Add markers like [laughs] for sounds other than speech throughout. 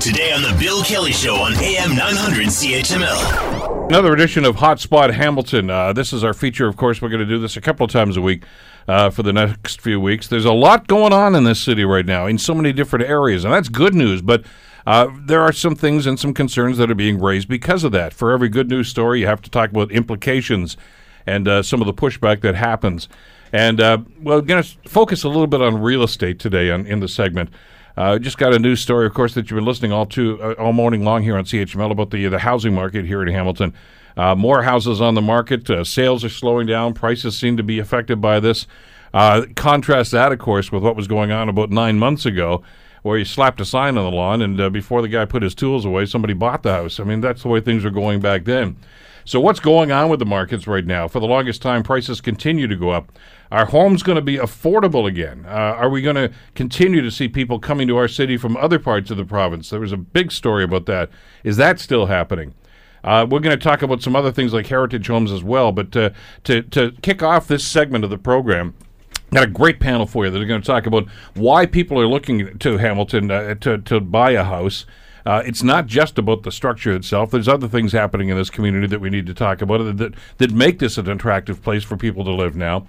Today on The Bill Kelly Show on AM 900 CHML. Another edition of Hotspot Hamilton. Uh, this is our feature, of course. We're going to do this a couple of times a week uh, for the next few weeks. There's a lot going on in this city right now in so many different areas, and that's good news. But uh, there are some things and some concerns that are being raised because of that. For every good news story, you have to talk about implications and uh, some of the pushback that happens. And uh, we're going to focus a little bit on real estate today on, in the segment. Uh, just got a news story, of course, that you've been listening all to uh, all morning long here on CHML about the the housing market here in Hamilton. Uh, more houses on the market. Uh, sales are slowing down. Prices seem to be affected by this. Uh, contrast that, of course, with what was going on about nine months ago, where you slapped a sign on the lawn, and uh, before the guy put his tools away, somebody bought the house. I mean, that's the way things were going back then. So, what's going on with the markets right now? For the longest time, prices continue to go up. Are homes going to be affordable again? Uh, are we going to continue to see people coming to our city from other parts of the province? There was a big story about that. Is that still happening? Uh, we're going to talk about some other things like heritage homes as well. But uh, to, to kick off this segment of the program, Got a great panel for you that are going to talk about why people are looking to Hamilton uh, to, to buy a house. Uh, it's not just about the structure itself. There's other things happening in this community that we need to talk about that, that, that make this an attractive place for people to live now.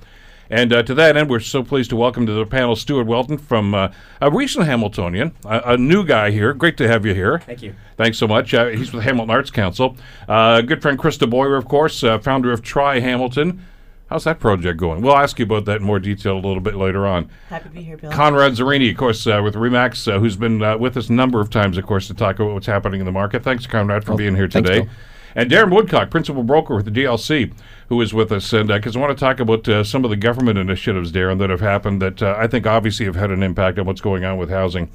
And uh, to that end, we're so pleased to welcome to the panel Stuart Welton from uh, a recent Hamiltonian, a, a, new guy here. Great to have you here. Thank you. Thanks so much. Uh, he's with Hamilton Arts Council. Uh, good friend Krista Boyer, of course, uh, founder of Try Hamilton. How's that project going? We'll ask you about that in more detail a little bit later on. Happy to be here, Bill. Conrad Zurini, of course, uh, with Remax, uh, who's been uh, with us a number of times, of course, to talk about what's happening in the market. Thanks, Conrad, for Oh, being here today. Bill. And Darren Woodcock, principal broker with the DLC, who is with us. And because I want to talk about uh, some of the government initiatives, Darren, that have happened that uh, I think obviously have had an impact on what's going on with housing.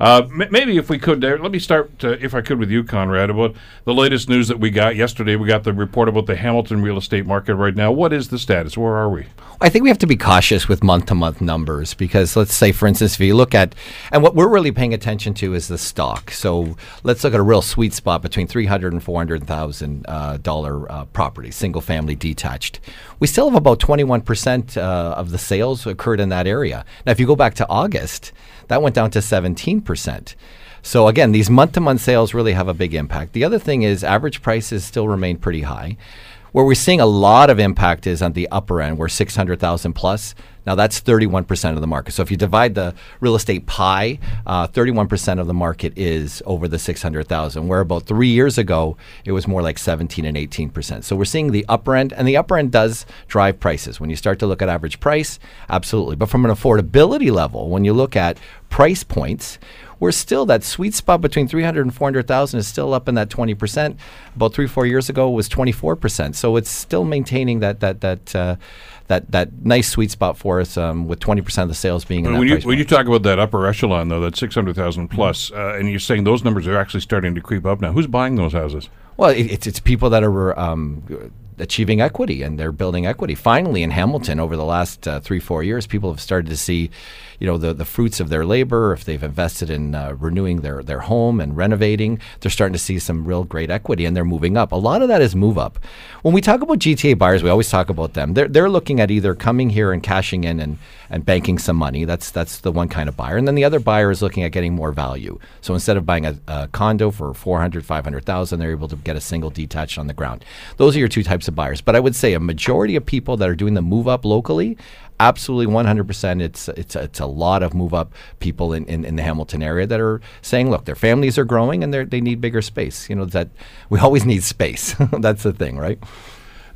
Uh, m- maybe if we could, let me start, uh, if I could, with you, Conrad, about the latest news that we got yesterday. We got the report about the Hamilton real estate market right now. What is the status? Where are we? I think we have to be cautious with month to month numbers because let's say, for instance, if you look at, and what we're really paying attention to is the stock. So let's look at a real sweet spot between three hundred and four hundred thousand uh, dollar uh, properties, single family detached. We still have about twenty one percent uh, of the sales occurred in that area. Now, if you go back to August, that went down to seventeen So again, these month-to-month sales really have a big impact. The other thing is average prices still remain pretty high. Where we're seeing a lot of impact is on the upper end, where 600,000 plus. Now that's 31% of the market. So if you divide the real estate pie, uh, 31% of the market is over the 600,000. Where about three years ago, it was more like 17 and 18%. So we're seeing the upper end, and the upper end does drive prices. When you start to look at average price, absolutely. But from an affordability level, when you look at price points, we're still that sweet spot between 300 and 400,000 is still up in that 20%. About 3 4 years ago it was 24%. So it's still maintaining that that that uh, that that nice sweet spot for us um, with 20% of the sales being in But when you when you talk about that upper echelon though, that six hundred thousand plus, uh, and you're saying those numbers are actually starting to creep up now. Who's buying those houses? Well, it, it's it's people that are um, achieving equity and they're building equity. Finally, in Hamilton, over the last uh, three four years, people have started to see, you know, the the fruits of their labor. If they've invested in uh, renewing their their home and renovating, they're starting to see some real great equity and they're moving up. A lot of that is move up. When we talk about GTA buyers, we always talk about them. They're they're looking at either coming here and cashing in and and banking some money. That's that's the one kind of buyer. And then the other buyer is looking at getting more value. So instead of buying a, a condo for 400, 500,000, they're able to get a single detached on the ground. Those are your two types of buyers. But I would say a majority of people that are doing the move up locally, absolutely 100%. It's it's it's a lot of move up people in, in, in the Hamilton area that are saying, look, their families are growing and they they need bigger space. You know that we always need space. [laughs] That's the thing, right?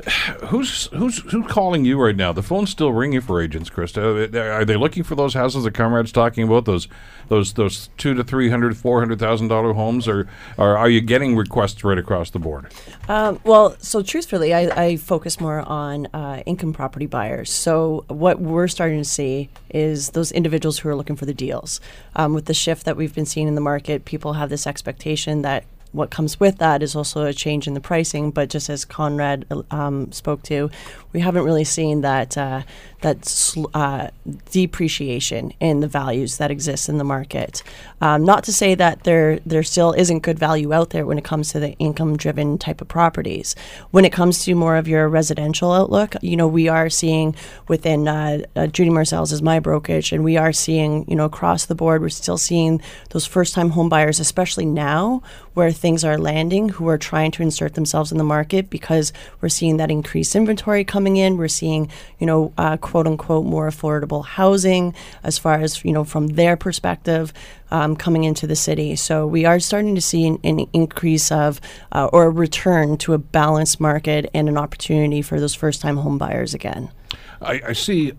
[sighs] Who's who's who's calling you right now? The phone's still ringing for agents, Krista. Are they looking for those houses that Conrad's talking about? Those those those two to three hundred, four hundred thousand dollar homes, or, or are you getting requests right across the board? Um, well, so truthfully, I, I focus more on uh, income property buyers. So what we're starting to see is those individuals who are looking for the deals. Um, with the shift that we've been seeing in the market, people have this expectation that what comes with that is also a change in the pricing. But just as Conrad um, spoke to, we haven't really seen that uh, that sl- uh, depreciation in the values that exist in the market. Um, not to say that there there still isn't good value out there when it comes to the income driven type of properties. When it comes to more of your residential outlook, you know, we are seeing within uh, uh, Judy Marsales is my brokerage, and we are seeing you know across the board, we're still seeing those first time home buyers, especially now where things are landing, who are trying to insert themselves in the market because we're seeing that increased inventory coming in. We're seeing, you know, uh, quote unquote, more affordable housing as far as, you know, from their perspective. Um, coming into the city. So we are starting to see an, an increase of uh, or a return to a balanced market and an opportunity for those first time home buyers again. I, I see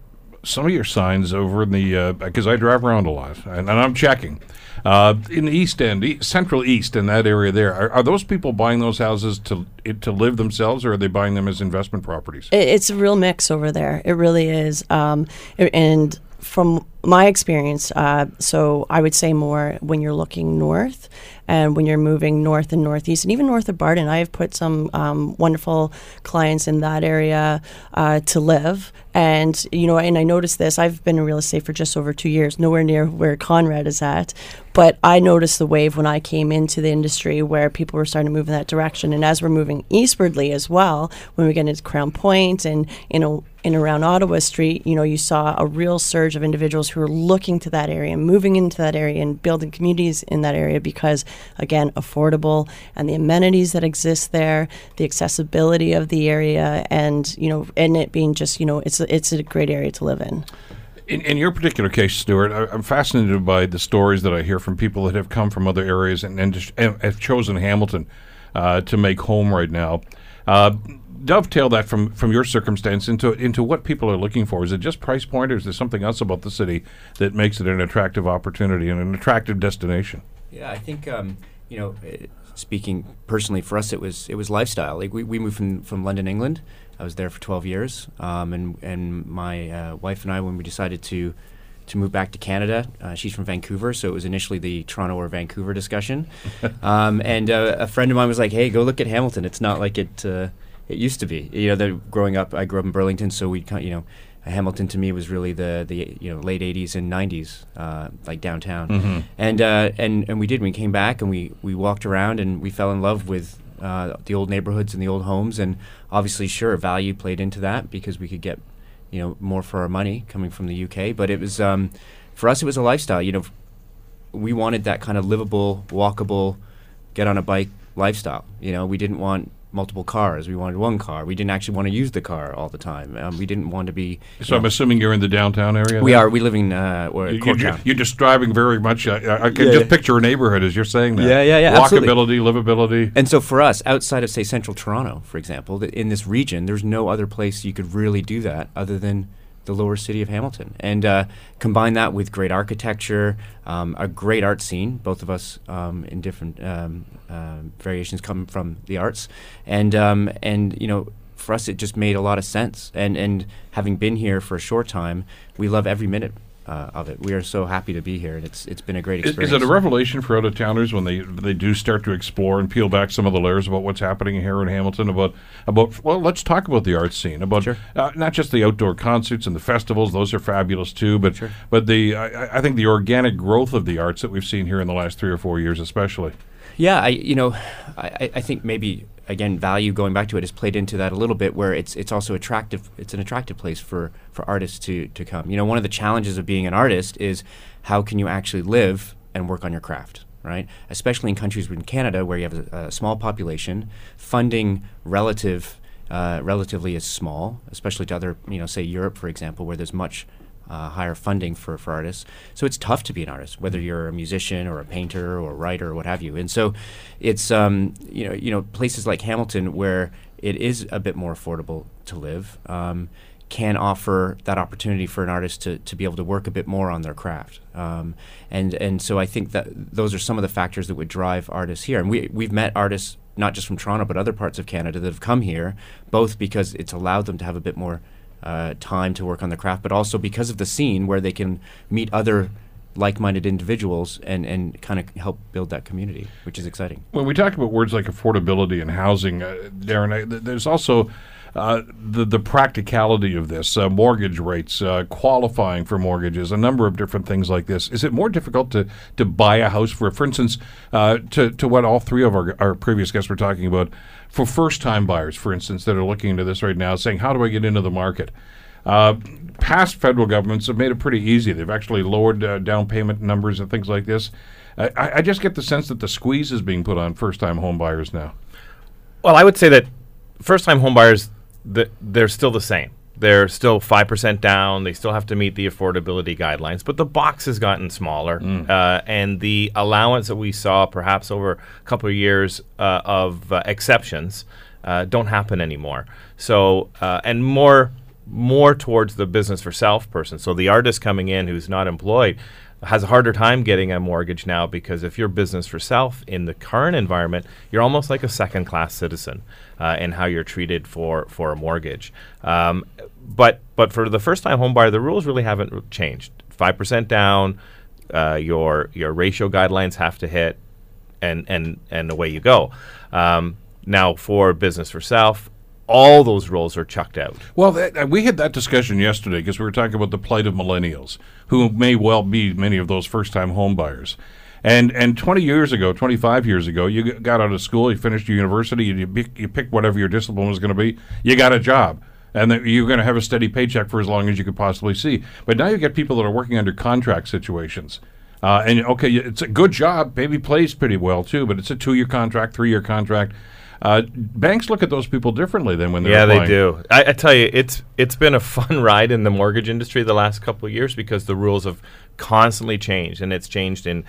some of your signs over in the because uh, I drive around a lot and, and I'm checking uh, in the East End, Central East, in that area there. Are, are, those people buying those houses to to live themselves, or are they buying them as investment properties? It's a real mix over there. It really is, um, and from my experience, uh, so I would say more when you're looking north and when you're moving north and northeast and even north of Barton. I have put some um, wonderful clients in that area uh, to live. And, you know, and I noticed this. I've been in real estate for just over two years, nowhere near where Conrad is at. But I noticed the wave when I came into the industry where people were starting to move in that direction. And as we're moving eastwardly as well, when we get into Crown Point and, you know, in around Ottawa Street, you know, you saw a real surge of individuals who are looking to that area, moving into that area, and building communities in that area because, again, affordable and the amenities that exist there, the accessibility of the area, and you know, and it being just, you know, it's it's a great area to live in. In, in, your particular case, Stuart, I, am fascinated by the stories that I hear from people that have come from other areas and, and, and have chosen Hamilton uh, to make home right now. Uh, dovetail that from from your circumstance into into what people are looking for. Is it just price point, or is there something else about the city that makes it an attractive opportunity and an attractive destination? Yeah, I think um, you know, uh, speaking personally for us, it was it was lifestyle. Like we, we moved from from London, England. I was there for 12 years, um, and and my uh, wife and I, when we decided to to move back to Canada. Uh, she's from Vancouver, so it was initially the Toronto or Vancouver discussion. [laughs] um, and uh, a friend of mine was like, "Hey, go look at Hamilton. It's not like it uh, it used to be. You know, the, growing up, I grew up in Burlington, so we, you know, Hamilton to me was really the the you know late '80s and '90s, uh, like downtown, mm-hmm. and uh, and and we did. We came back and we we walked around and we fell in love with uh, the old neighborhoods and the old homes, and obviously, sure, value played into that because we could get you know more for our money coming from the UK. But it was um, for us, it was a lifestyle. You know, we wanted that kind of livable, walkable, get on a bike lifestyle. You know, we didn't want multiple cars. We wanted one car. We didn't actually want to use the car all the time. Um, we didn't want to be. So know, I'm assuming you're in the downtown area. We then? are. We live in uh, or you, you're, you're, describing very much. Uh, I can yeah, just yeah. picture a neighborhood as you're saying that. Yeah, yeah, yeah. Walkability, absolutely. livability. And so for us, outside of say central Toronto, for example, in this region, there's no other place you could really do that other than the lower city of Hamilton. And uh, combine that with great architecture, um, a great art scene. Both of us um, in different um, uh, variations come from the arts, and um, and you know. For us, it just made a lot of sense, and and having been here for a short time, we love every minute uh, of it. We are so happy to be here, and it's it's been a great experience. Is, is it a revelation for out of towners when they they do start to explore and peel back some of the layers about what's happening here in Hamilton? About about well, let's talk about the art scene. About sure. uh, not just the outdoor concerts and the festivals; those are fabulous too. But sure. but the I, I think the organic growth of the arts that we've seen here in the last three or four years, especially. Yeah, I you know I, I think maybe again value going back to it has played into that a little bit where it's it's also attractive it's an attractive place for for artists to to come. You know one of the challenges of being an artist is how can you actually live and work on your craft right? Especially in countries in Canada where you have a, a small population funding relative uh, relatively is small especially to other you know say Europe for example where there's much uh, higher funding for, for artists. So it's tough to be an artist, whether you're a musician or a painter or a writer or what have you. And so it's um, you know you know places like Hamilton where it is a bit more affordable to live. Um, can offer that opportunity for an artist to, to be able to work a bit more on their craft. Um, and and so I think that those are some of the factors that would drive artists here. And we, we've met artists not just from Toronto but other parts of Canada that have come here, both because it's allowed them to have a bit more uh, time to work on the craft, but also because of the scene where they can meet other like-minded individuals and and kind of help build that community, which is exciting. When we talk about words like affordability and housing, uh, Darren, I, th- there's also uh, the the practicality of this, uh, mortgage rates, uh, qualifying for mortgages, a number of different things like this. Is it more difficult to, to buy a house for, for instance, uh, to to what all three of our, our previous guests were talking about, for first time buyers, for instance, that are looking into this right now, saying, how do I get into the market? Uh, past federal governments have made it pretty easy. They've actually lowered uh, down payment numbers and things like this. I, I just get the sense that the squeeze is being put on first time home buyers now. Well, I would say that first-time homebuyers, th- they're still the same. They're still five percent down. They still have to meet the affordability guidelines, but the box has gotten smaller, uh, and the allowance that we saw perhaps over a couple of years uh, of uh, exceptions uh, don't happen anymore. So, uh, and more more towards the business for self person. So the artist coming in who's not employed has a harder time getting a mortgage now because if you're business for self in the current environment, you're almost like a second class citizen uh, in how you're treated for, for a mortgage. Um, but but for the first time home buyer, the rules really haven't changed. Five percent down, uh, your your ratio guidelines have to hit, and and and away you go. Um, now for business for self, all those roles are chucked out. Well, that, we had that discussion yesterday because we were talking about the plight of millennials, who may well be many of those first-time homebuyers. And and 20 years ago, 25 years ago, you got out of school, you finished your university, you, you, pick, you picked whatever your discipline was going to be, you got a job. And you're going to have a steady paycheck for as long as you could possibly see. But now you get people that are working under contract situations. Uh, and okay, it's a good job, maybe plays pretty well too, but it's a two-year contract, three-year contract. Uh, banks look at those people differently than when they're Yeah, they do. I, I tell you, it's it's been a fun [laughs] ride in the mortgage industry the last couple of years because the rules have constantly changed, and it's changed in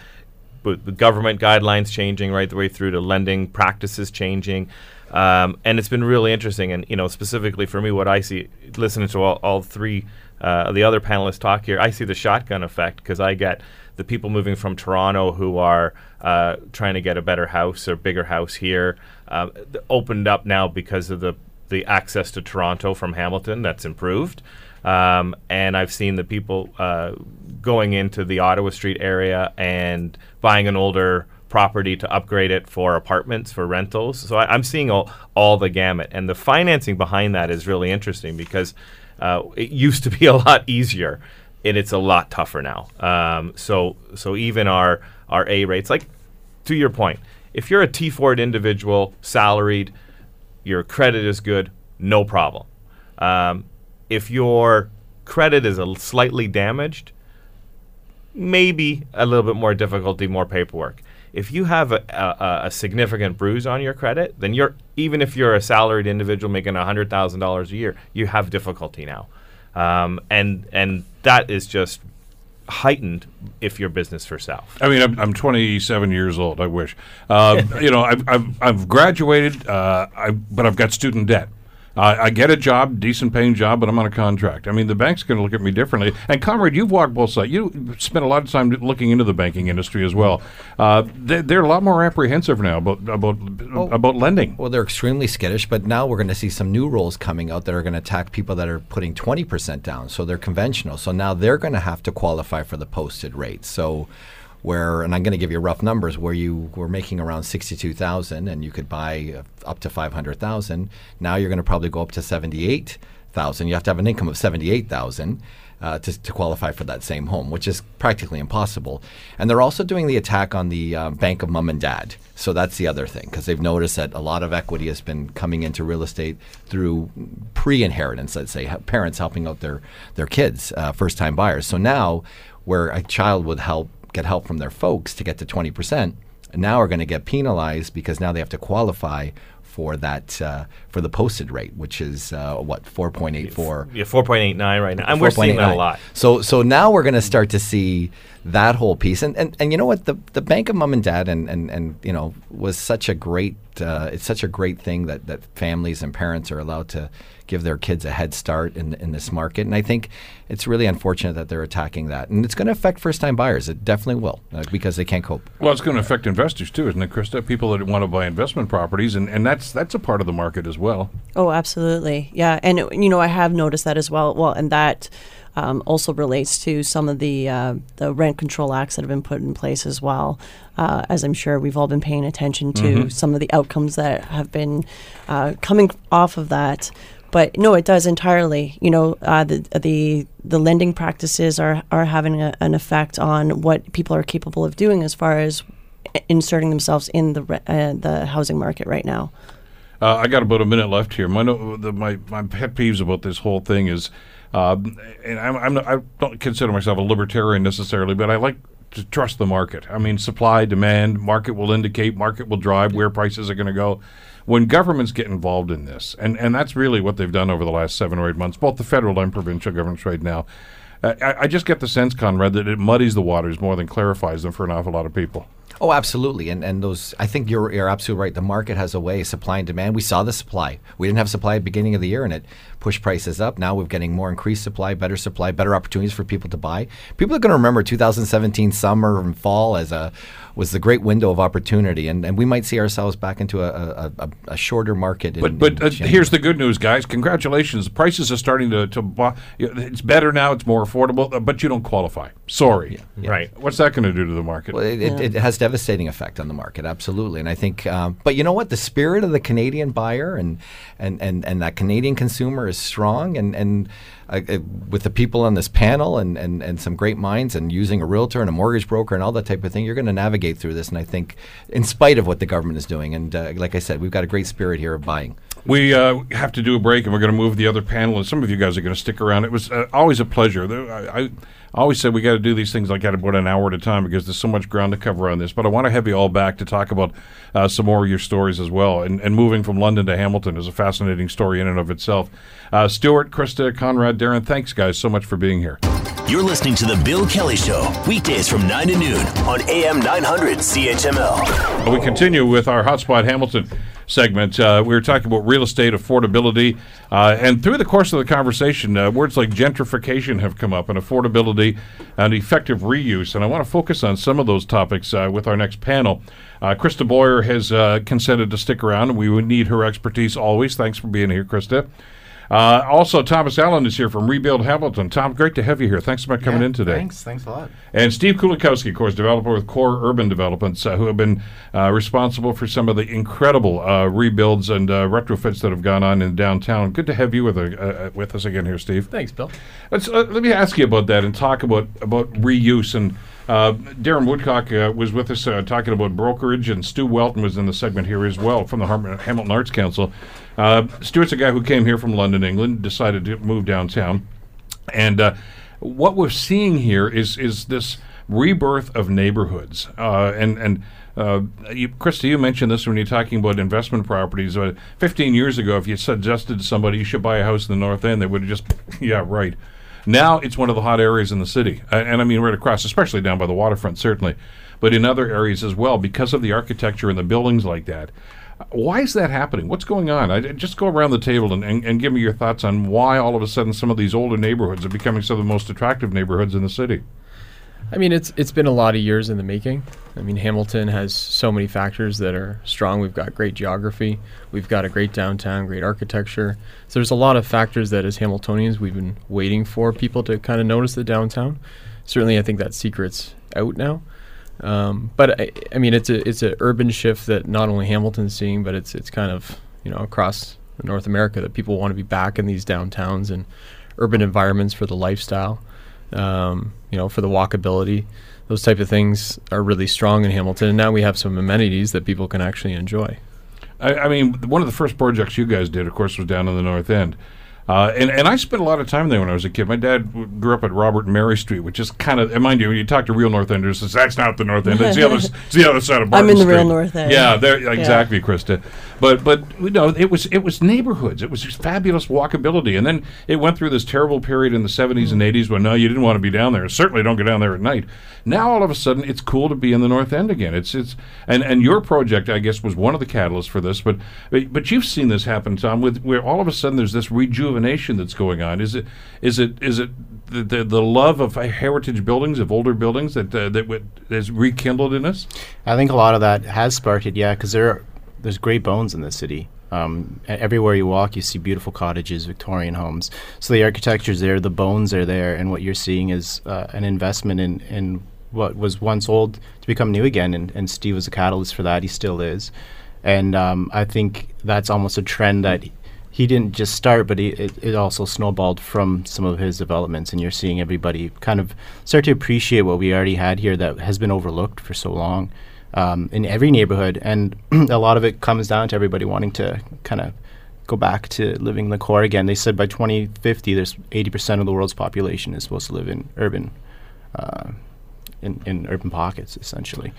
the government guidelines changing right the way through to lending practices changing. Um, and it's been really interesting. And you know, specifically for me, what I see listening to all, all three uh, the other panelists talk here, I see the shotgun effect because I get the people moving from Toronto who are uh, trying to get a better house or bigger house here, uh, opened up now because of the the access to Toronto from Hamilton that's improved. Um, and I've seen the people uh, going into the Ottawa Street area and buying an older property to upgrade it for apartments for rentals. So I, I'm seeing all, all the gamut, and the financing behind that is really interesting because uh, it used to be [laughs] a lot easier, and it's a lot tougher now. Um, so so even our our A rates, like to your point, if you're a T4 individual, salaried, your credit is good, no problem. Um, if your credit is a slightly damaged, maybe a little bit more difficulty, more paperwork. If you have a, a, a significant bruise on your credit, then you're even if you're a salaried individual making hundred thousand dollars a year, you have difficulty now, um, and and that is just heightened if you're business for self. I mean, I'm, I'm 27 years old. I wish. Uh, [laughs] you know, I've, I've, I've graduated, uh, I, but I've got student debt. Uh, I get a job, decent paying job, but I'm on a contract. I mean, the bank's going to look at me differently. And Conrad, you've walked both sides. You spent a lot of time looking into the banking industry as well. Uh, they, they're a lot more apprehensive now about about about lending. Well, they're extremely skittish, but now we're going to see some new rules coming out that are going to attack people that are putting 20% down. So they're conventional. So now they're going to have to qualify for the posted rate. So where, and I'm going to give you rough numbers, where you were making around 62,000 and you could buy up to 500,000, now you're going to probably go up to 78,000. You have to have an income of 78,000 uh, to, to qualify for that same home, which is practically impossible. And they're also doing the attack on the uh, bank of mom and dad. So that's the other thing, because they've noticed that a lot of equity has been coming into real estate through pre-inheritance. Let's say parents helping out their their kids, uh, first-time buyers. So now, where a child would help get help from their folks to get to twenty percent, now are going to get penalized because now they have to qualify for that uh, for the posted rate, which is uh, what four point eight four. Yeah, four point eight nine right now, and we're seeing that a lot. So so now we're going to start to see that whole piece, and, and and you know what the the bank of mom and dad and and and you know was such a great uh, it's such a great thing that that families and parents are allowed to give their kids a head start in in this market, and I think it's really unfortunate that they're attacking that, and it's going to affect first time buyers. It definitely will uh, because they can't cope. Well, it's going to affect investors too, isn't it, Krista? People that want to buy investment properties, and, and that's that's a part of the market as well. Oh, absolutely. Yeah. And, you know, I have noticed that as well. Well, and that um, also relates to some of the uh, the rent control acts that have been put in place as well. Uh, as I'm sure we've all been paying attention to some of the outcomes that have been uh, coming off of that. But no, it does entirely. You know, uh, the the the lending practices are are having a, an effect on what people are capable of doing as far as inserting themselves in the re- uh, the housing market right now. Uh, I got about a minute left here. My the, my my pet peeves about this whole thing is, uh, and I'm, I'm not, I don't consider myself a libertarian necessarily, but I like to trust the market. I mean, supply, demand, market will indicate, market will drive where prices are going to go. When governments get involved in this, and and that's really what they've done over the last seven or eight months, both the federal and provincial governments right now. Uh, I, I just get the sense, Conrad, that it muddies the waters more than clarifies them for an awful lot of people. Oh, absolutely, and and those. I think you're you're absolutely right. The market has a way, supply and demand. We saw the supply. We didn't have supply at the beginning of the year, and it pushed prices up. Now we're getting more increased supply, better supply, better opportunities for people to buy. People are going to remember 2017 summer and fall as a was the great window of opportunity, and, and we might see ourselves back into a a, a, a shorter market. But in, but in uh, here's the good news, guys. Congratulations. Prices are starting to to. bu- It's better now. It's more affordable, uh, but you don't qualify. Sorry. Right. What's that going to do to the market? Well, it, it, it has devastating effect on the market, absolutely. And I think, um, but you know what? The spirit of the Canadian buyer and and, and, and that Canadian consumer is strong. And and uh, uh, with the people on this panel and, and, and some great minds and using a realtor and a mortgage broker and all that type of thing, you're going to navigate through this. And I think, in spite of what the government is doing, and uh, like I said, we've got a great spirit here of buying. We uh, have to do a break, and we're going to move the other panel. And some of you guys are going to stick around. It was uh, always a pleasure. There- I, I always say we got to do these things like at about an hour at a time because there's so much ground to cover on this. But I want to have you all back to talk about uh, some more of your stories as well. And, and moving from London to Hamilton is a fascinating story in and of itself. Uh, Stuart, Krista, Conrad, Darren, thanks guys so much for being here. You're listening to The Bill Kelly Show, weekdays from 9 to noon on AM 900 CHML. We continue with our Hotspot Hamilton segment. Uh, we were talking about real estate affordability, uh, and through the course of the conversation, uh, words like gentrification have come up, and affordability and effective reuse. And I want to focus on some of those topics uh, with our next panel. Uh, Krista Boyer has uh, consented to stick around, and we would need her expertise always. Thanks for being here, Krista. Uh, also, Thomas Allen is here from Rebuild Hamilton. Tom, great to have you here. Thanks for coming in today. Thanks. Thanks a lot. And Steve Kulikowski, of course, developer with Core Urban Developments, uh, who have been uh, responsible for some of the incredible uh, rebuilds and uh, retrofits that have gone on in downtown. Good to have you with, uh, uh, with us again here, Steve. Thanks, Bill. Let's, uh, let me ask you about that and talk about, about reuse. And uh, Darren Woodcock uh, was with us uh, talking about brokerage, and Stu Welton was in the segment here as well from the Har- Hamilton Arts Council. Uh, Stuart's a guy who came here from London, England, decided to move downtown. And uh, what we're seeing here is is this rebirth of neighborhoods. Uh, and and uh, you, Krista, you mentioned this when you're talking about investment properties. Uh, 15 years ago, if you suggested to somebody you should buy a house in the North End, they would have just, [laughs] yeah, right. Now it's one of the hot areas in the city, uh, and I mean right across, especially down by the waterfront, certainly, but in other areas as well, because of the architecture and the buildings like that. Why is that happening? What's going on? I, just go around the table and, and, and give me your thoughts on why all of a sudden some of these older neighborhoods are becoming some of the most attractive neighborhoods in the city. I mean, it's it's been a lot of years in the making. I mean, Hamilton has so many factors that are strong. We've got great geography, we've got a great downtown, great architecture. So there's a lot of factors that, as Hamiltonians, we've been waiting for people to kind of notice the downtown. Certainly, I think that secret's out now. Um, but I, I mean, it's a it's an urban shift that not only Hamilton's seeing, but it's it's kind of you know across North America that people want to be back in these downtowns and urban environments for the lifestyle um, you know, for the walkability. Those type of things are really strong in Hamilton, and now we have some amenities that people can actually enjoy. I, I mean, one of the first projects you guys did, of course, was down in the North End. Uh, and, and I spent a lot of time there when I was a kid. My dad grew up at Robert and Mary Street, which is kind of, and mind you, when you talk to real North Enders, it's, that's not the North End. It's the other, it's the other side of Barton [laughs] I'm in the real North End. Yeah, there, exactly, Krista. But but you know, it was it was neighborhoods. It was just fabulous walkability, and then it went through this terrible period in the 70s and 80s when no, you didn't want to be down there. Certainly, don't go down there at night. Now all of a sudden, it's cool to be in the North End again. It's it's and and your project, I guess, was one of the catalysts for this. But but, but you've seen this happen, Tom, with where all of a sudden there's this rejuvenation that's going on. Is it is it is it the the, the love of heritage buildings, of older buildings that uh, that rekindled in us? I think a lot of that has sparked it, yeah, because there are, there's great bones in the city. Um, everywhere you walk, you see beautiful cottages, Victorian homes. So the architecture's there, the bones are there, and what you're seeing is uh, an investment in, in what was once old to become new again. And, and Steve was a catalyst for that. He still is. And um, I think that's almost a trend that he didn't just start, but he, it, it also snowballed from some of his developments. And you're seeing everybody kind of start to appreciate what we already had here that has been overlooked for so long um, in every neighborhood. And [clears throat] a lot of it comes down to everybody wanting to kind of go back to living the core again. They said by 2050, there's 80% of the world's population is supposed to live in urban, uh, in, in urban pockets, essentially.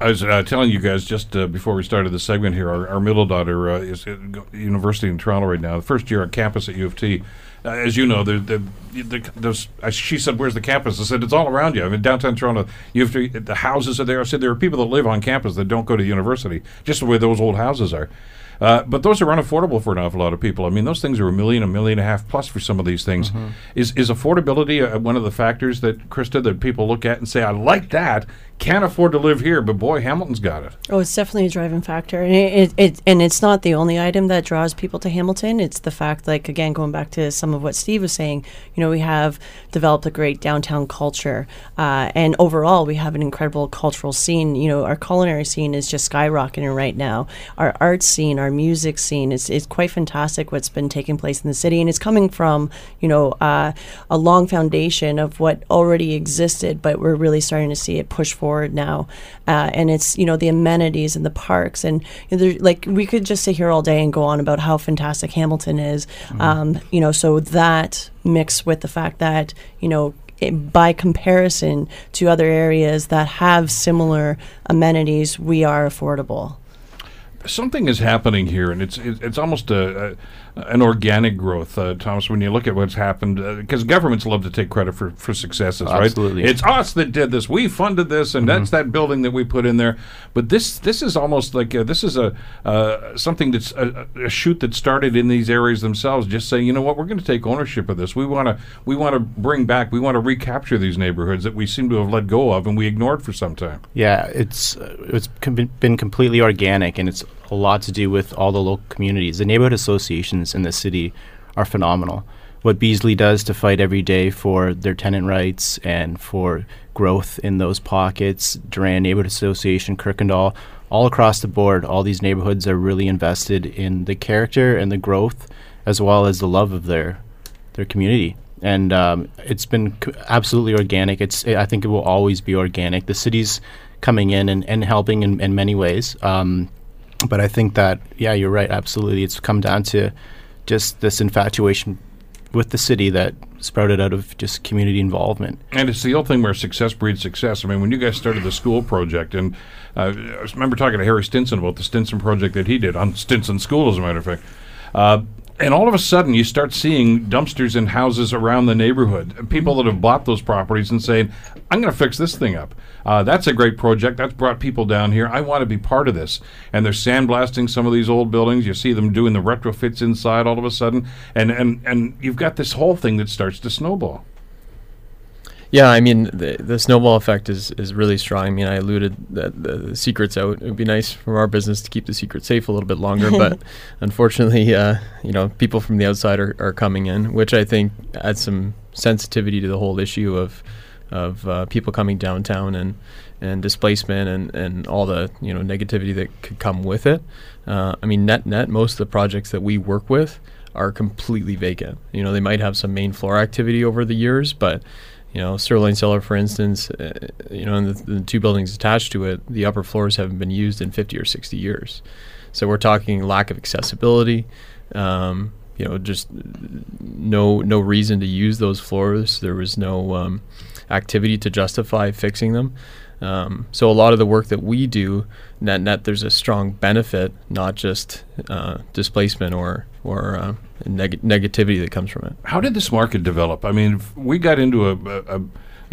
I was uh, telling you guys just uh, before we started the segment here, our, our middle daughter uh, is at University in Toronto right now, the first year on campus at U of T. Uh, as you know, the, the, the, there's, she said, "Where's the campus?" I said, "It's all around you. I mean, downtown Toronto. You have to. The houses are there." I said, "There are people that live on campus that don't go to university, just the way those old houses are." Uh, but those are unaffordable for an awful lot of people. I mean, those things are a million, a million and a half plus for some of these things. Is is affordability uh, one of the factors that Krista that people look at and say, "I like that, can't afford to live here, but boy, Hamilton's got it." Oh, it's definitely a driving factor, and it, it, it and it's not the only item that draws people to Hamilton. It's the fact, like again, going back to some of what Steve was saying. You know, we have developed a great downtown culture, uh, and overall, we have an incredible cultural scene. You know, our culinary scene is just skyrocketing right now. Our art scene, our music scene, is is quite fantastic. What's been taking place in the city, and it's coming from you know uh, a long foundation of what already existed, but we're really starting to see it push forward now. Uh, and it's you know the amenities and the parks, and you know, there- like we could just sit here all day and go on about how fantastic Hamilton is. Um, you know, so that mixed with the fact that you know. It, by comparison to other areas that have similar amenities, we are affordable. something is happening here, and it's it's almost a, a an organic growth, uh, Thomas. When you look at what's happened, because governments love to take credit for, for successes, Absolutely. right? It's us that did this. We funded this, and Mm-hmm. that's that building that we put in there. But this this is almost like uh this is a uh, something that's a, a shoot that started in these areas themselves. Just saying, you know what, we're going to take ownership of this. We want to we want to bring back. We want to recapture these neighborhoods that we seem to have let go of and we ignored for some time. Yeah, it's uh, it's com- been completely organic, and it's a lot to do with all the local communities. The neighborhood associations in the city are phenomenal. What Beasley does to fight every day for their tenant rights and for growth in those pockets, Durand Neighborhood Association, Kirkendall, all across the board, all these neighborhoods are really invested in the character and the growth, as well as the love of their their community. And um, it's been c- absolutely organic. It's I think it will always be organic. The city's coming in and, and helping in, in many ways. Um, but I think that yeah, you're right. Absolutely, it's come down to just this infatuation with the city that sprouted out of just community involvement. And it's the old thing where success breeds success. I mean, when you guys started the school project, and uh, I remember talking to Harry Stinson about the Stinson project that he did on Stinson School, as a matter of fact. Uh, and all of a sudden, you start seeing dumpsters in houses around the neighborhood. People that have bought those properties and saying, "I'm going to fix this thing up." Uh, that's a great project. That's brought people down here. I want to be part of this. And they're sandblasting some of these old buildings. You see them doing the retrofits inside all of a sudden, and and and you've got this whole thing that starts to snowball. Yeah, I mean the the snowball effect is, is really strong. I mean, I alluded that the, secret's out. It would be nice from our business to keep the secret safe a little bit longer, but [laughs] unfortunately, uh, you know, people from the outside are, are coming in, which I think adds some sensitivity to the whole issue of of uh, people coming downtown and and displacement and, and all the you know negativity that could come with it. Uh, I mean, net net, most of the projects that we work with are completely vacant. You know, they might have some main floor activity over the years, but you know, Sterling Cellar, for instance, uh, you know, and the, the two buildings attached to it, the upper floors haven't been used in 50 or 60 years. So we're talking lack of accessibility. Um, you know, just no no reason to use those floors. There was no um, activity to justify fixing them. Um, so a lot of the work that we do, net net, there's a strong benefit, not just uh, displacement or or uh, neg- negativity that comes from it. How did this market develop? I mean, we got into a, a, a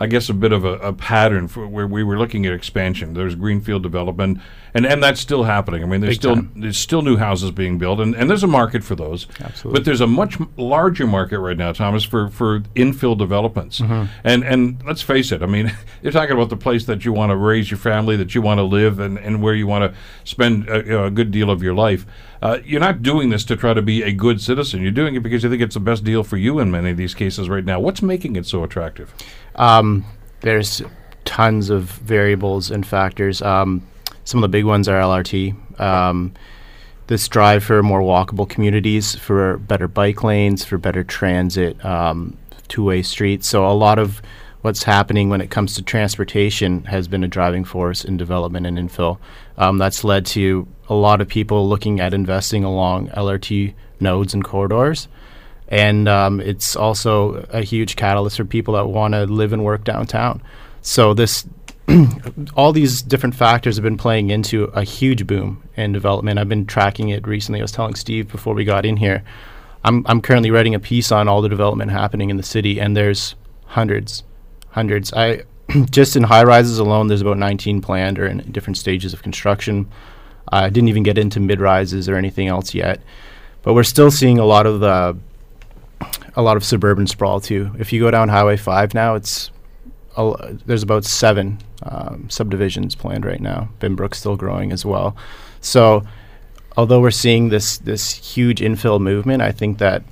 I guess, a bit of a, a pattern for where we were looking at expansion. There's greenfield development, and, and that's still happening. I mean, there's Big still time. there's still new houses being built, and, and there's a market for those. Absolutely. But there's a much larger market right now, Thomas, for, for infill developments. Mm-hmm. And and let's face it, I mean, [laughs] you're talking about the place that you want to raise your family, that you want to live, and, and where you want to spend a, a good deal of your life. Uh, you're not doing this to try to be a good citizen. You're doing it because you think it's the best deal for you in many of these cases right now. What's making it so attractive? Um, there's tons of variables and factors. Um, some of the big ones are LRT. Um, this drive for more walkable communities, for better bike lanes, for better transit, um, two-way streets. So a lot of what's happening when it comes to transportation has been a driving force in development and infill. Um, that's led to a lot of people looking at investing along LRT nodes and corridors. And um, it's also a huge catalyst for people that want to live and work downtown. So this, [clears throat] all these different factors have been playing into a huge boom in development. I've been tracking it recently. I was telling Steve before we got in here. I'm I'm currently writing a piece on all the development happening in the city, and there's hundreds, hundreds. I [clears throat] just in high rises alone, there's about 19 planned or in different stages of construction. I didn't even get into mid rises or anything else yet, but we're still seeing a lot of the a lot of suburban sprawl too. If you go down Highway Five now, it's there's about seven um, subdivisions planned right now. Binbrook's still growing as well. So, although we're seeing this this huge infill movement, I think that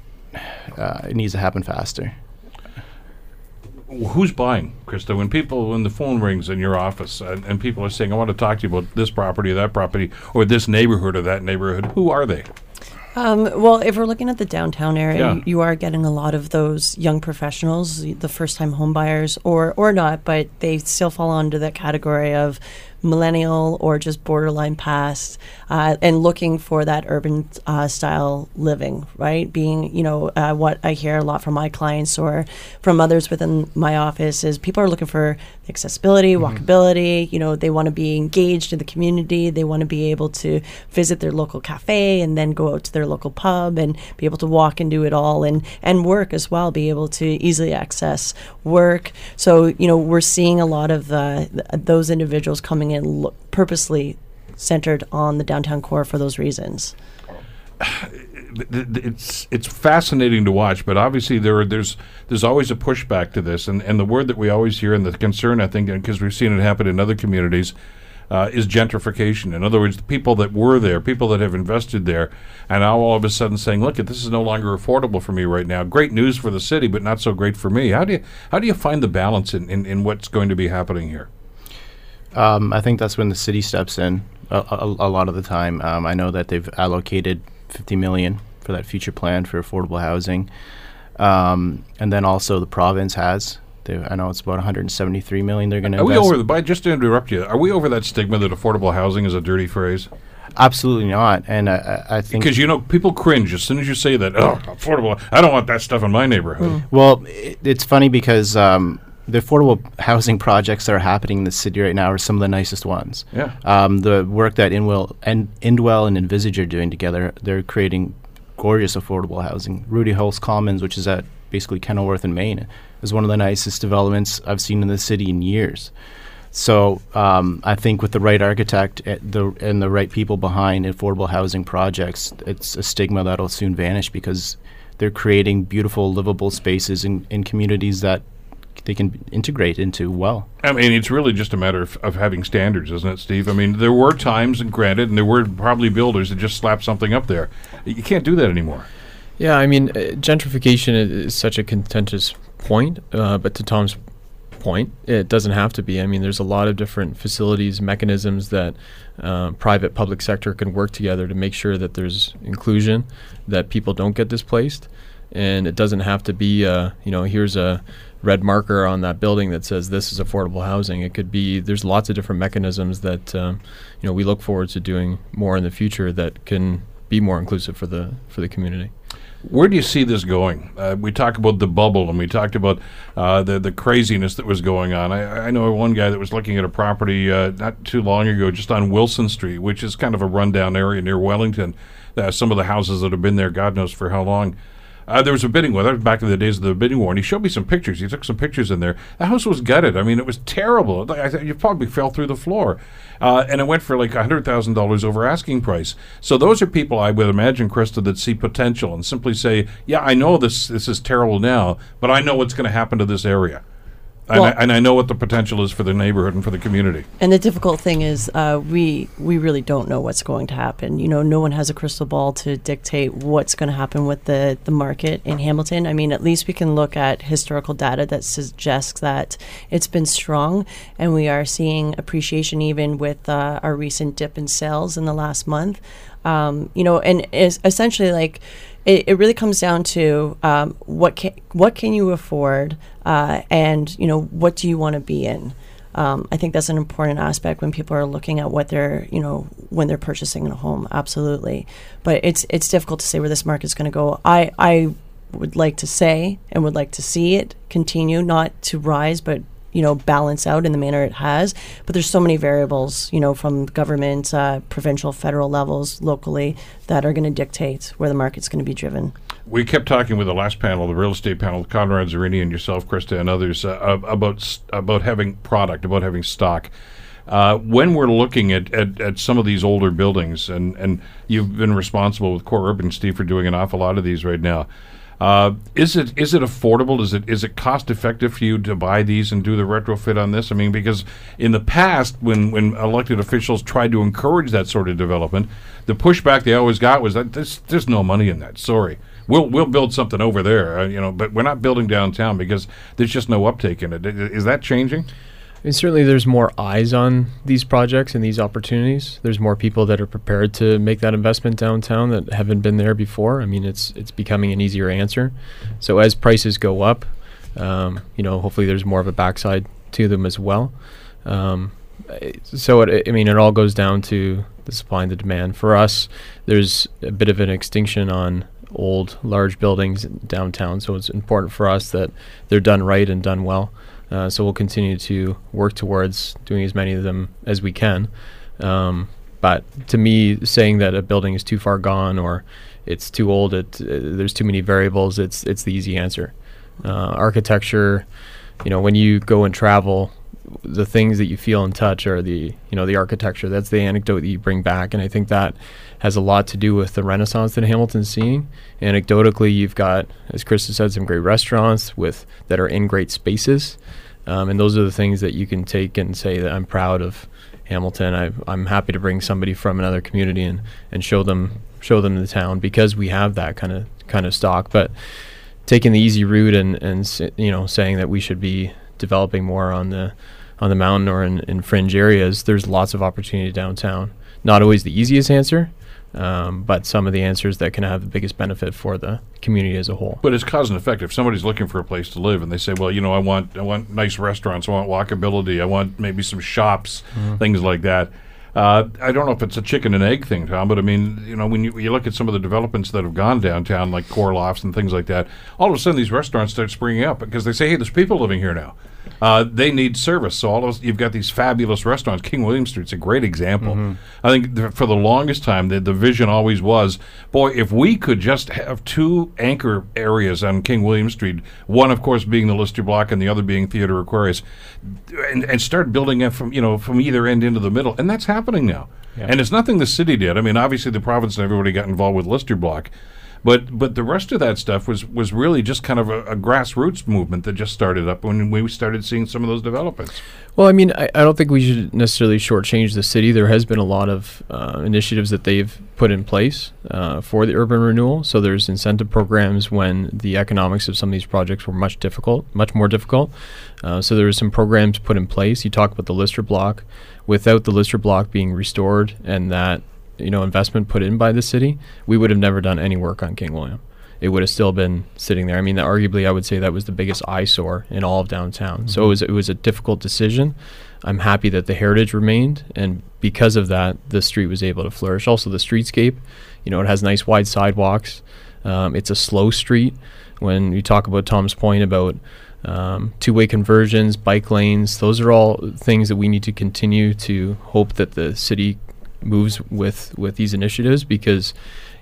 uh, it needs to happen faster. Who's buying, Krista? When people, when the phone rings in your office and, and people are saying, I want to talk to you about this property or that property or this neighborhood or that neighborhood, who are they? Um, well, if we're looking at the downtown area, Yeah. you, you are getting a lot of those young professionals, the first-time home buyers, or or not, but they still fall under that category of millennial or just borderline past, uh, and looking for that urban uh, style living, right? Being, you know, uh, what I hear a lot from my clients or from others within my office is people are looking for accessibility, walkability. You know, they want to be engaged in the community. They want to be able to visit their local cafe and then go out to their local pub and be able to walk and do it all and and work as well. Be able to easily access work. So you know, we're seeing a lot of uh, th- those individuals coming lo- purposely centered on the downtown core for those reasons. [sighs] it's it's fascinating to watch, but obviously there are, there's there's always a pushback to this, and, and the word that we always hear and the concern I think because we've seen it happen in other communities uh, is gentrification. In other words, the people that were there, people that have invested there, and now all of a sudden saying, "Look, this is no longer affordable for me right now." Great news for the city, but not so great for me. How do you how do you find the balance in, in, in what's going to be happening here? Um, I think that's when the city steps in a, a, a lot of the time. Um, I know that they've allocated 50 million for that future plan for affordable housing, um, and then also the province has. They, I know it's about 173 million they're going to Are we invest. over? the- By just to interrupt you, are we over that stigma that affordable housing is a dirty phrase? Absolutely not. And I, I I think Because you know, people cringe as soon as you say that. Oh, affordable! I don't want that stuff in my neighborhood. Well, it, it's funny because um, the affordable housing projects that are happening in the city right now are some of the nicest ones. Yeah. Um, the work that Inwell and Indwell and Invizij are doing together, they're creating gorgeous affordable housing. Rudy Hulst Commons, which is at basically Kenilworth in Main, is one of the nicest developments I've seen in the city in years. So um, I think with the right architect eh, the, and the right people behind affordable housing projects, it's a stigma that'll soon vanish because they're creating beautiful, livable spaces in, in communities that they can integrate into well. I mean, it's really just a matter of, of having standards, isn't it, Steve? I mean, there were times, and granted, and there were probably builders that just slapped something up there. You can't do that anymore. Yeah, I mean, uh, gentrification i- is such a contentious point, uh, but to Tom's point, it doesn't have to be. I mean, there's a lot of different facilities, mechanisms that uh, private, public sector can work together to make sure that there's inclusion, that people don't get displaced, and it doesn't have to be, uh, you know, here's a red marker on that building that says this is affordable housing. It could be there's lots of different mechanisms that um, you know we look forward to doing more in the future that can be more inclusive for the for the community. Where do you see this going? Uh, we talked about the bubble, and we talked about uh, the the craziness that was going on. I, I know one guy that was looking at a property uh, not too long ago, just on Wilson Street, which is kind of a rundown area near Wellington. Uh, some of the houses that have been there, God knows for how long. Uh, there was a bidding war. That was back in the days of the bidding war, and he showed me some pictures. He took some pictures in there. The house was gutted. I mean, it was terrible. I you probably fell through the floor, uh, and it went for like hundred thousand dollars over asking price. So those are people I would imagine, Krista, that see potential and simply say, "Yeah, I know this this is terrible now, but I know what's going to happen to this area." And, Well- I, and I know what the potential is for the neighborhood and for the community. And the difficult thing is, uh, we we really don't know what's going to happen. You know, no one has a crystal ball to dictate what's going to happen with the the market in Hamilton. I mean, at least we can look at historical data that suggests that it's been strong, and we are seeing appreciation even with uh, our recent dip in sales in the last month. Um, you know, and is essentially like it, it really comes down to um, what can what can you afford, uh, and you know what do you want to be in. Um, I think that's an important aspect when people are looking at what they're, you know, when they're purchasing a home. Absolutely, but it's it's difficult to say where this market's going to go. I I would like to say and would like to see it continue, not to rise, but you know, balance out in the manner it has. But there's so many variables, you know, from government, uh, provincial, federal levels, locally, that are going to dictate where the market's going to be driven. we kept talking with the last panel, the real estate panel, Conrad Zurini and yourself, Krista, and others, uh, about about having product, about having stock. Uh, when we're looking at, at, at some of these older buildings, and, and you've been responsible with Core Urban, Steve, for doing an awful lot of these right now. Uh, is it is it affordable? Is it is it cost effective for you to buy these and do the retrofit on this? I mean, because in the past, when when elected officials tried to encourage that sort of development, the pushback they always got was that there's there's no money in that. Sorry, we'll we'll build something over there, uh, you know, but we're not building downtown because there's just no uptake in it. Is that changing? And certainly, there's more eyes on these projects and these opportunities. There's more people that are prepared to make that investment downtown that haven't been there before. I mean, it's it's becoming an easier answer. So as prices go up, um, you know, hopefully there's more of a backside to them as well. Um, so it, I mean, it all goes down to the supply and the demand. For us, there's a bit of an extinction on old large buildings downtown. So it's important for us that they're done right and done well. Uh, so we'll continue to work towards doing as many of them as we can. Um, but to me, saying that a building is too far gone or it's too old, it, uh, there's too many variables. It's it's the easy answer. Uh, architecture, you know, when you go and travel, the things that you feel and touch are the you know the architecture. That's the anecdote that you bring back, and I think that has a lot to do with the renaissance that Hamilton's seeing. Anecdotally, you've got, as Krista said, some great restaurants with that are in great spaces, um, and those are the things that you can take and say that I'm proud of Hamilton. I, I'm happy to bring somebody from another community and, and show them show them the town because we have that kind of kind of stock. But taking the easy route and and you know saying that we should be developing more on the on the mountain or in, in fringe areas, there's lots of opportunity downtown. Not always the easiest answer, um, but some of the answers that can have the biggest benefit for the community as a whole. But it's cause and effect. If somebody's looking for a place to live and they say, "Well, you know, I want I want nice restaurants, I want walkability, I want maybe some shops, things like that." Uh, I don't know if it's a chicken and egg thing, Tom, but I mean, you know, when you, you look at some of the developments that have gone downtown, like Core Lofts and things like that, all of a sudden these restaurants start springing up because they say, "Hey, there's people living here now." Uh, they need service, so all of us, you've got these fabulous restaurants. King William Street's a great example. I think th- for the longest time, the, the vision always was, boy, if we could just have two anchor areas on King William Street, one, of course, being the Lister Block, and the other being Theater Aquarius, and, and start building it from you know from either end into the middle, and that's happening now. And it's nothing the city did. I mean, obviously the province and everybody got involved with Lister Block. But but the rest of that stuff was was really just kind of a, a grassroots movement that just started up when we started seeing some of those developments. Well, I mean, I, I don't think we should necessarily shortchange the city. There has been a lot of uh, initiatives that they've put in place uh, for the urban renewal. So there's incentive programs when the economics of some of these projects were much difficult, much more difficult. Uh, so there were some programs put in place. You talk about the Lister block. Without the Lister block being restored and that you know investment put in by the city, we would have never done any work on King William. It would have still been sitting there. I mean, arguably, I would say that was the biggest eyesore in all of downtown. So it was it was a difficult decision. I'm happy that the heritage remained, and because of that, the street was able to flourish. Also, the streetscape, you know, it has nice wide sidewalks. Um, it's a slow street. When you talk about Tom's point about um, two-way conversions, bike lanes, those are all things that we need to continue to hope that the city moves with with these initiatives because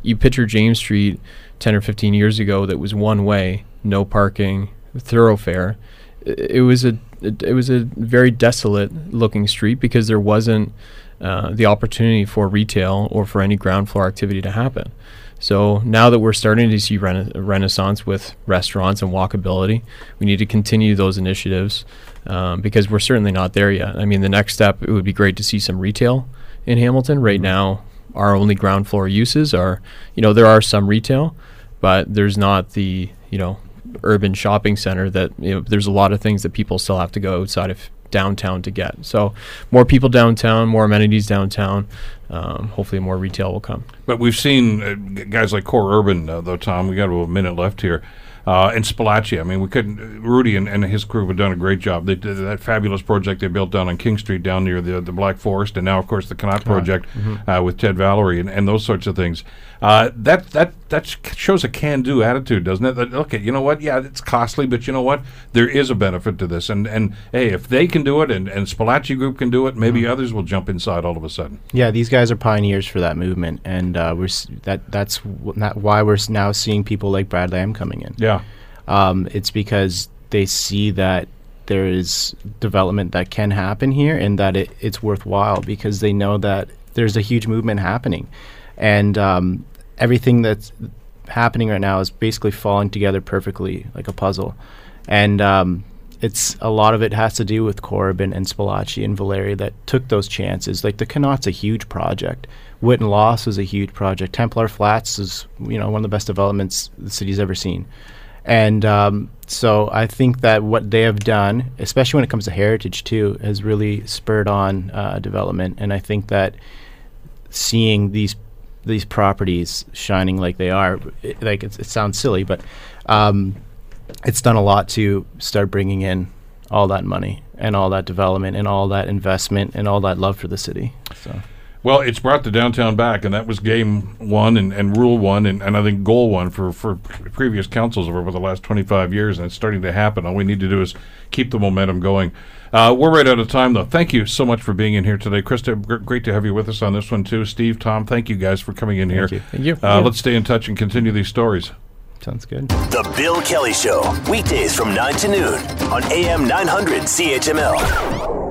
you picture James Street 10 or 15 years ago that was one way, no parking, thoroughfare. It was a it, it was a very desolate looking street because there wasn't uh, the opportunity for retail or for any ground floor activity to happen. So now that we're starting to see rena- renaissance with restaurants and walkability, we need to continue those initiatives um, because we're certainly not there yet. I mean, the next step it would be great to see some retail in Hamilton. Right now, our only ground floor uses are, you know, there are some retail, but there's not the, you know, urban shopping center that you know. There's a lot of things that people still have to go outside of downtown to get. So more people downtown, more amenities downtown. Um, hopefully, more retail will come. But we've seen uh, guys like Core Urban, uh, though, Tom. We got a minute left here. Uh, and Spallacci. I mean, we couldn't. Rudy and, and his crew have done a great job. They did that fabulous project they built down on King Street, down near the the Black Forest, and now, of course, the Connaught project uh, with Ted Valerie and, and those sorts of things. Uh, that that that shows a can-do attitude, doesn't it? That, okay, you know what? Yeah, it's costly, but you know what? There is a benefit to this, and and hey, if they can do it, and and Spallacci Group can do it, maybe others will jump inside all of a sudden. Yeah, these guys are pioneers for that movement, and uh, we're that that's why we're now seeing people like Brad Lamb coming in. Yeah. Um, it's because they see that there is development that can happen here, and that it, it's worthwhile because they know that there's a huge movement happening, and um, everything that's happening right now is basically falling together perfectly like a puzzle, and um, it's a lot of it has to do with Core Urban and Spallacci and Valeri that took those chances. Like the Connaught's a huge project. Witton Lofts was a huge project. Templar Flats is you know one of the best developments the city's ever seen. And um, so I think that what they have done, especially when it comes to heritage too, has really spurred on uh, development. And I think that seeing these these properties shining like they are, it, like it sounds silly, but um, it's done a lot to start bringing in all that money and all that development and all that investment and all that love for the city. So. Well, it's brought the downtown back, and that was game one and, and rule one, and, and I think goal one for, for previous councils over the last 25 years, and it's starting to happen. All we need to do is keep the momentum going. Uh, we're right out of time, though. Thank you so much for being in here today. Krista, gr- great to have you with us on this one, too. Steve, Tom, thank you guys for coming in here. you. Thank you. Uh, Let's stay in touch and continue these stories. Sounds good. The Bill Kelly Show, weekdays from 9 to noon on AM 900 CHML.